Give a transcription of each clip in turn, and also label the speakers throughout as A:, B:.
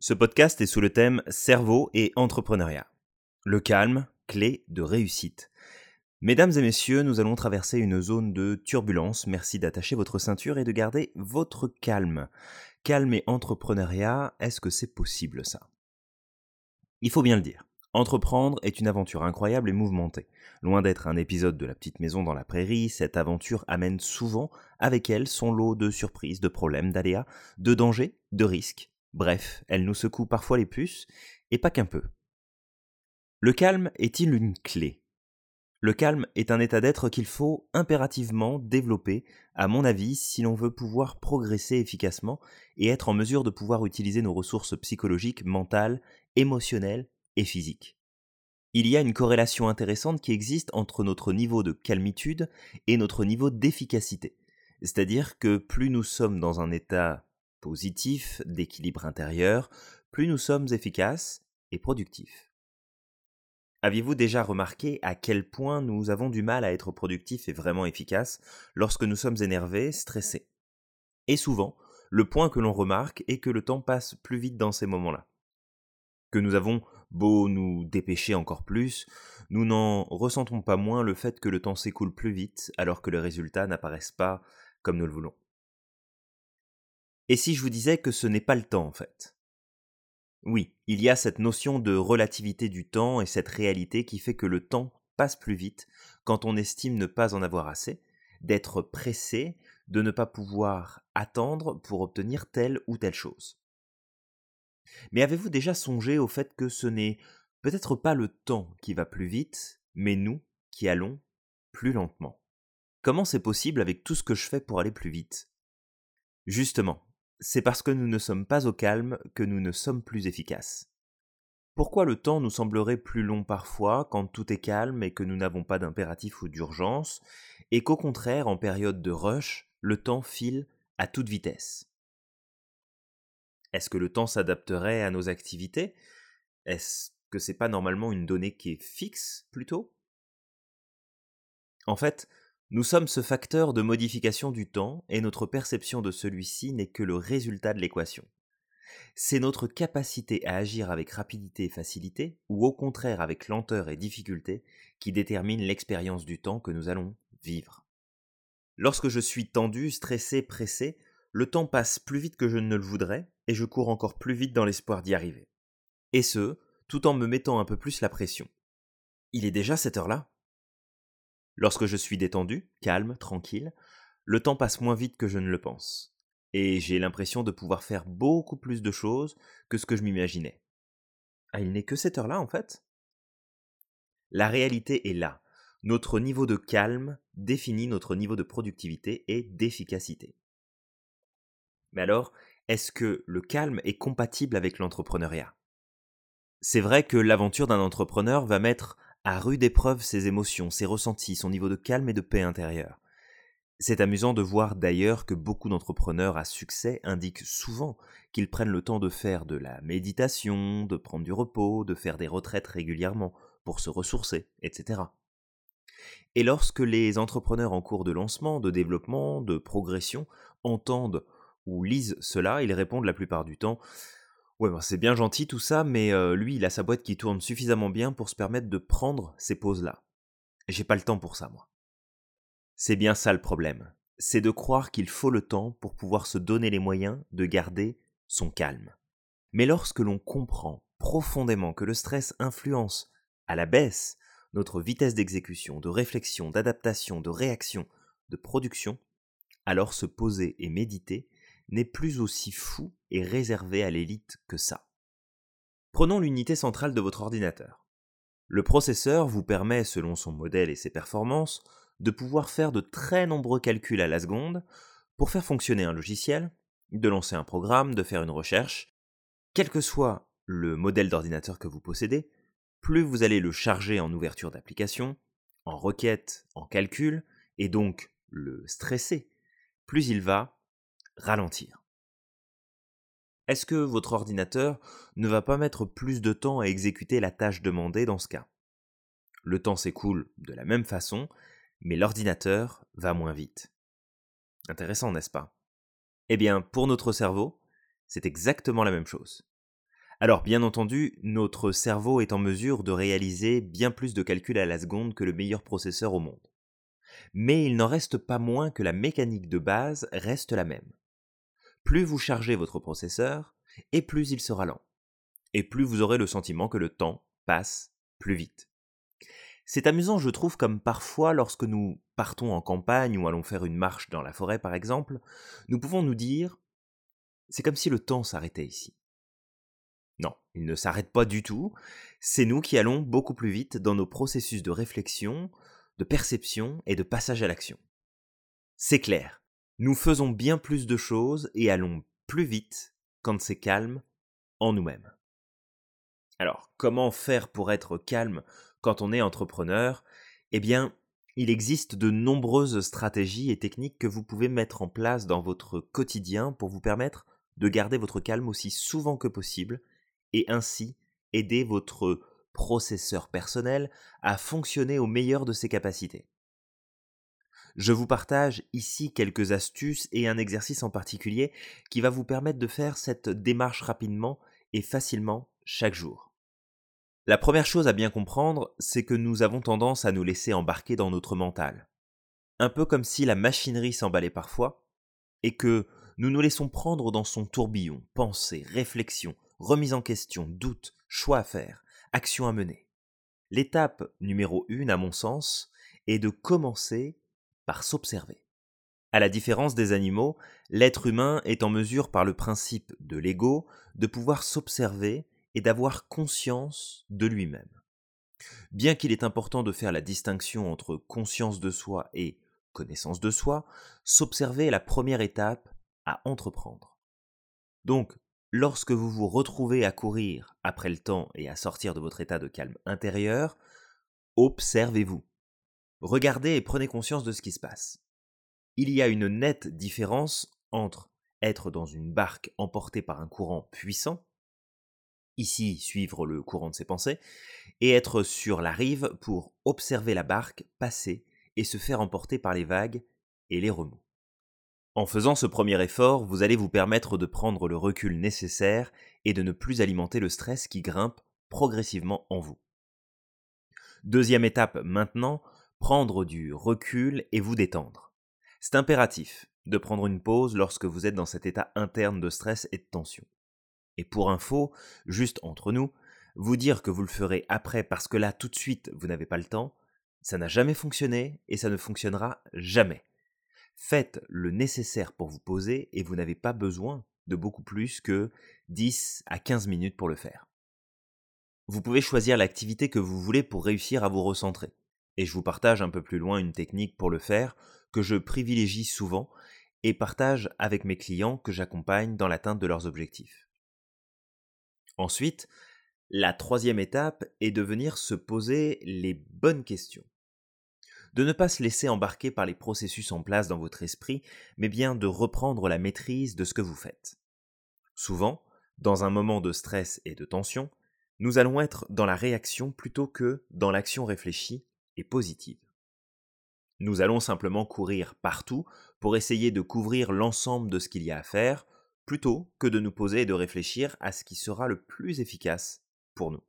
A: Ce podcast est sous le thème Cerveau et entrepreneuriat. Le calme, clé de réussite. Mesdames et messieurs, nous allons traverser une zone de turbulence. Merci d'attacher votre ceinture et de garder votre calme. Calme et entrepreneuriat, est-ce que c'est possible ça? Il faut bien le dire. Entreprendre est une aventure incroyable et mouvementée. Loin d'être un épisode de la petite maison dans la prairie, cette aventure amène souvent avec elle son lot de surprises, de problèmes, d'aléas, de dangers, de risques Bref, elle nous secoue parfois les puces, et pas qu'un peu. Le calme est-il une clé? Le calme est un état d'être qu'il faut impérativement développer, à mon avis, si l'on veut pouvoir progresser efficacement et être en mesure de pouvoir utiliser nos ressources psychologiques, mentales, émotionnelles et physiques. Il y a une corrélation intéressante qui existe entre notre niveau de calmitude et notre niveau d'efficacité. C'est-à-dire que plus nous sommes dans un état positif, d'équilibre intérieur, plus nous sommes efficaces et productifs. Aviez-vous déjà remarqué à quel point nous avons du mal à être productifs et vraiment efficaces lorsque nous sommes énervés, stressés? Et souvent, le point que l'on remarque est que le temps passe plus vite dans ces moments-là. Que nous avons beau nous dépêcher encore plus, nous n'en ressentons pas moins le fait que le temps s'écoule plus vite alors que les résultats n'apparaissent pas comme nous le voulons. Et si je vous disais que ce n'est pas le temps en fait? Oui, il y a cette notion de relativité du temps et cette réalité qui fait que le temps passe plus vite quand on estime ne pas en avoir assez, d'être pressé, de ne pas pouvoir attendre pour obtenir telle ou telle chose. Mais avez-vous déjà songé au fait que ce n'est peut-être pas le temps qui va plus vite, mais nous qui allons plus lentement? Comment c'est possible avec tout ce que je fais pour aller plus vite? Justement, c'est parce que nous ne sommes pas au calme que nous ne sommes plus efficaces. Pourquoi le temps nous semblerait plus long parfois quand tout est calme et que nous n'avons pas d'impératif ou d'urgence, et qu'au contraire, en période de rush, le temps file à toute vitesse? Est-ce que le temps s'adapterait à nos activités? Est-ce que c'est pas normalement une donnée qui est fixe plutôt? En fait, nous sommes ce facteur de modification du temps et notre perception de celui-ci n'est que le résultat de l'équation. C'est notre capacité à agir avec rapidité et facilité, ou au contraire avec lenteur et difficulté, qui détermine l'expérience du temps que nous allons vivre. Lorsque je suis tendu, stressé, pressé, le temps passe plus vite que je ne le voudrais, et je cours encore plus vite dans l'espoir d'y arriver. Et ce, tout en me mettant un peu plus la pression. Il est déjà cette heure-là Lorsque je suis détendu, calme, tranquille, le temps passe moins vite que je ne le pense. Et j'ai l'impression de pouvoir faire beaucoup plus de choses que ce que je m'imaginais. Ah, il n'est que cette heure-là, en fait? La réalité est là. Notre niveau de calme définit notre niveau de productivité et d'efficacité. Mais alors, est-ce que le calme est compatible avec l'entrepreneuriat? C'est vrai que l'aventure d'un entrepreneur va mettre à rude épreuve ses émotions, ses ressentis, son niveau de calme et de paix intérieure. C'est amusant de voir d'ailleurs que beaucoup d'entrepreneurs à succès indiquent souvent qu'ils prennent le temps de faire de la méditation, de prendre du repos, de faire des retraites régulièrement pour se ressourcer, etc. Et lorsque les entrepreneurs en cours de lancement, de développement, de progression entendent ou lisent cela, ils répondent la plupart du temps Ouais, bah, c'est bien gentil tout ça, mais lui, il a sa boîte qui tourne suffisamment bien pour se permettre de prendre ces pauses-là. J'ai pas le temps pour ça, moi. C'est bien ça le problème. C'est de croire qu'il faut le temps pour pouvoir se donner les moyens de garder son calme. Mais lorsque l'on comprend profondément que le stress influence à la baisse notre vitesse d'exécution, de réflexion, d'adaptation, de réaction, de production, alors se poser et méditer n'est plus aussi fou et réservé à l'élite que ça. Prenons l'unité centrale de votre ordinateur. Le processeur vous permet, selon son modèle et ses performances, de pouvoir faire de très nombreux calculs à la seconde pour faire fonctionner un logiciel, de lancer un programme, de faire une recherche. Quel que soit le modèle d'ordinateur que vous possédez, plus vous allez le charger en ouverture d'application, en requête, en calcul, et donc le stresser, plus il va ralentir. Est-ce que votre ordinateur ne va pas mettre plus de temps à exécuter la tâche demandée dans ce cas? Le temps s'écoule de la même façon, mais l'ordinateur va moins vite. Intéressant, n'est-ce pas? Eh bien, pour notre cerveau, c'est exactement la même chose. Alors bien entendu, notre cerveau est en mesure de réaliser bien plus de calculs à la seconde que le meilleur processeur au monde. Mais il n'en reste pas moins que la mécanique de base reste la même. Plus vous chargez votre processeur, et plus il sera lent. Et plus vous aurez le sentiment que le temps passe plus vite. C'est amusant, je trouve, comme parfois, lorsque nous partons en campagne ou allons faire une marche dans la forêt, par exemple, nous pouvons nous dire c'est comme si le temps s'arrêtait ici. Non, il ne s'arrête pas du tout, c'est nous qui allons beaucoup plus vite dans nos processus de réflexion, de perception et de passage à l'action. C'est clair, nous faisons bien plus de choses et allons plus vite quand c'est calme en nous-mêmes. Alors, comment faire pour être calme quand on est entrepreneur? Eh bien, il existe de nombreuses stratégies et techniques que vous pouvez mettre en place dans votre quotidien pour vous permettre de garder votre calme aussi souvent que possible et ainsi aider votre processeur personnel à fonctionner au meilleur de ses capacités. Je vous partage ici quelques astuces et un exercice en particulier qui va vous permettre de faire cette démarche rapidement et facilement chaque jour. La première chose à bien comprendre, c'est que nous avons tendance à nous laisser embarquer dans notre mental. Un peu comme si la machinerie s'emballait parfois, et que nous nous laissons prendre dans son tourbillon, pensée, réflexion, remise en question, doute, choix à faire, action à mener. L'étape numéro une, à mon sens, est de commencer par s'observer. À la différence des animaux, l'être humain est en mesure par le principe de l'ego de pouvoir s'observer et d'avoir conscience de lui-même. Bien qu'il est important de faire la distinction entre conscience de soi et connaissance de soi, s'observer est la première étape à entreprendre. Donc, lorsque vous vous retrouvez à courir après le temps et à sortir de votre état de calme intérieur, observez-vous. Regardez et prenez conscience de ce qui se passe. Il y a une nette différence entre être dans une barque emportée par un courant puissant ici suivre le courant de ses pensées, et être sur la rive pour observer la barque passer et se faire emporter par les vagues et les remous. En faisant ce premier effort, vous allez vous permettre de prendre le recul nécessaire et de ne plus alimenter le stress qui grimpe progressivement en vous. Deuxième étape maintenant, prendre du recul et vous détendre. C'est impératif de prendre une pause lorsque vous êtes dans cet état interne de stress et de tension. Et pour info, juste entre nous, vous dire que vous le ferez après parce que là tout de suite vous n'avez pas le temps, ça n'a jamais fonctionné et ça ne fonctionnera jamais. Faites le nécessaire pour vous poser et vous n'avez pas besoin de beaucoup plus que 10 à 15 minutes pour le faire. Vous pouvez choisir l'activité que vous voulez pour réussir à vous recentrer. Et je vous partage un peu plus loin une technique pour le faire que je privilégie souvent et partage avec mes clients que j'accompagne dans l'atteinte de leurs objectifs. Ensuite, la troisième étape est de venir se poser les bonnes questions. De ne pas se laisser embarquer par les processus en place dans votre esprit, mais bien de reprendre la maîtrise de ce que vous faites. Souvent, dans un moment de stress et de tension, nous allons être dans la réaction plutôt que dans l'action réfléchie positive. Nous allons simplement courir partout pour essayer de couvrir l'ensemble de ce qu'il y a à faire, plutôt que de nous poser et de réfléchir à ce qui sera le plus efficace pour nous.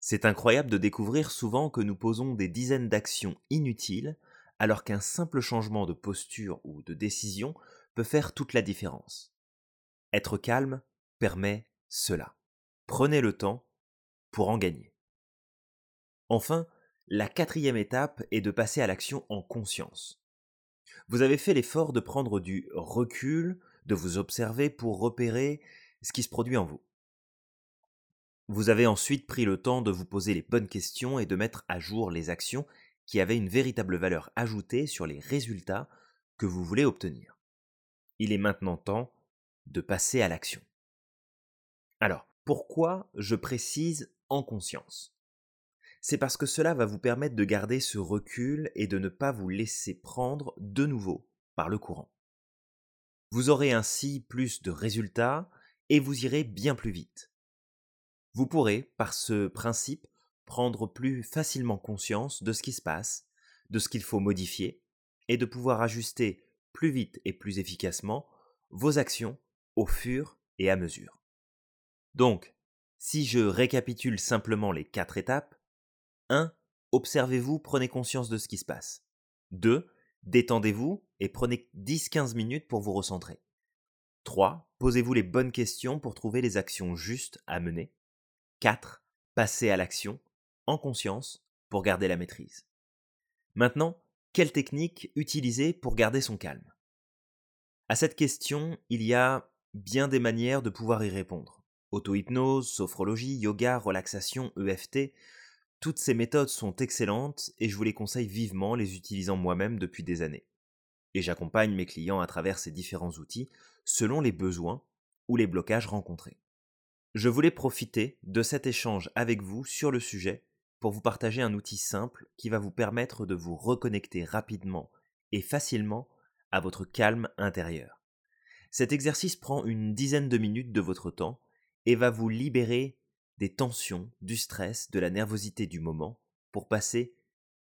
A: C'est incroyable de découvrir souvent que nous posons des dizaines d'actions inutiles alors qu'un simple changement de posture ou de décision peut faire toute la différence. Être calme permet cela. Prenez le temps pour en gagner. Enfin, la quatrième étape est de passer à l'action en conscience. Vous avez fait l'effort de prendre du recul de vous observer pour repérer ce qui se produit en vous. Vous avez ensuite pris le temps de vous poser les bonnes questions et de mettre à jour les actions qui avaient une véritable valeur ajoutée sur les résultats que vous voulez obtenir. Il est maintenant temps de passer à l'action. Alors, pourquoi je précise en conscience? C'est parce que cela va vous permettre de garder ce recul et de ne pas vous laisser prendre de nouveau par le courant. Vous aurez ainsi plus de résultats et vous irez bien plus vite. Vous pourrez, par ce principe, prendre plus facilement conscience de ce qui se passe, de ce qu'il faut modifier, et de pouvoir ajuster plus vite et plus efficacement vos actions au fur et à mesure. Donc, Si je récapitule simplement les quatre étapes, 1. Observez-vous, prenez conscience de ce qui se passe. 2. Détendez-vous et prenez 10-15 minutes pour vous recentrer. 3. Posez-vous les bonnes questions pour trouver les actions justes à mener. 4. Passez à l'action, en conscience, pour garder la maîtrise. Maintenant, quelle technique utiliser pour garder son calme? À cette question, il y a bien des manières de pouvoir y répondre. Auto-hypnose, sophrologie, yoga, relaxation, EFT, toutes ces méthodes sont excellentes et je vous les conseille vivement les utilisant moi-même depuis des années. Et j'accompagne mes clients à travers ces différents outils selon les besoins ou les blocages rencontrés. Je voulais profiter de cet échange avec vous sur le sujet pour vous partager un outil simple qui va vous permettre de vous reconnecter rapidement et facilement à votre calme intérieur. Cet exercice prend une dizaine de minutes de votre temps et va vous libérer des tensions, du stress, de la nervosité du moment pour passer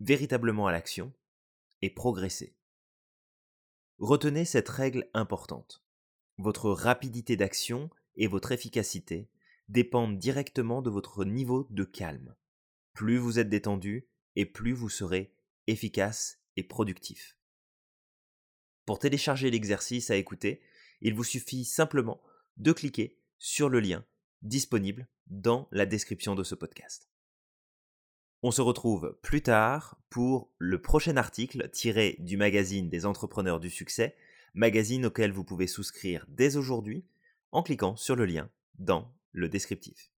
A: véritablement à l'action et progresser. Retenez cette règle importante. Votre rapidité d'action et votre efficacité dépendent directement de votre niveau de calme. Plus vous êtes détendu et plus vous serez efficace et productif. Pour télécharger l'exercice à écouter, il vous suffit simplement de cliquer sur le lien disponible dans la description de ce podcast. On se retrouve plus tard pour le prochain article tiré du magazine des entrepreneurs du succès, magazine auquel vous pouvez souscrire dès aujourd'hui en cliquant sur le lien dans le descriptif.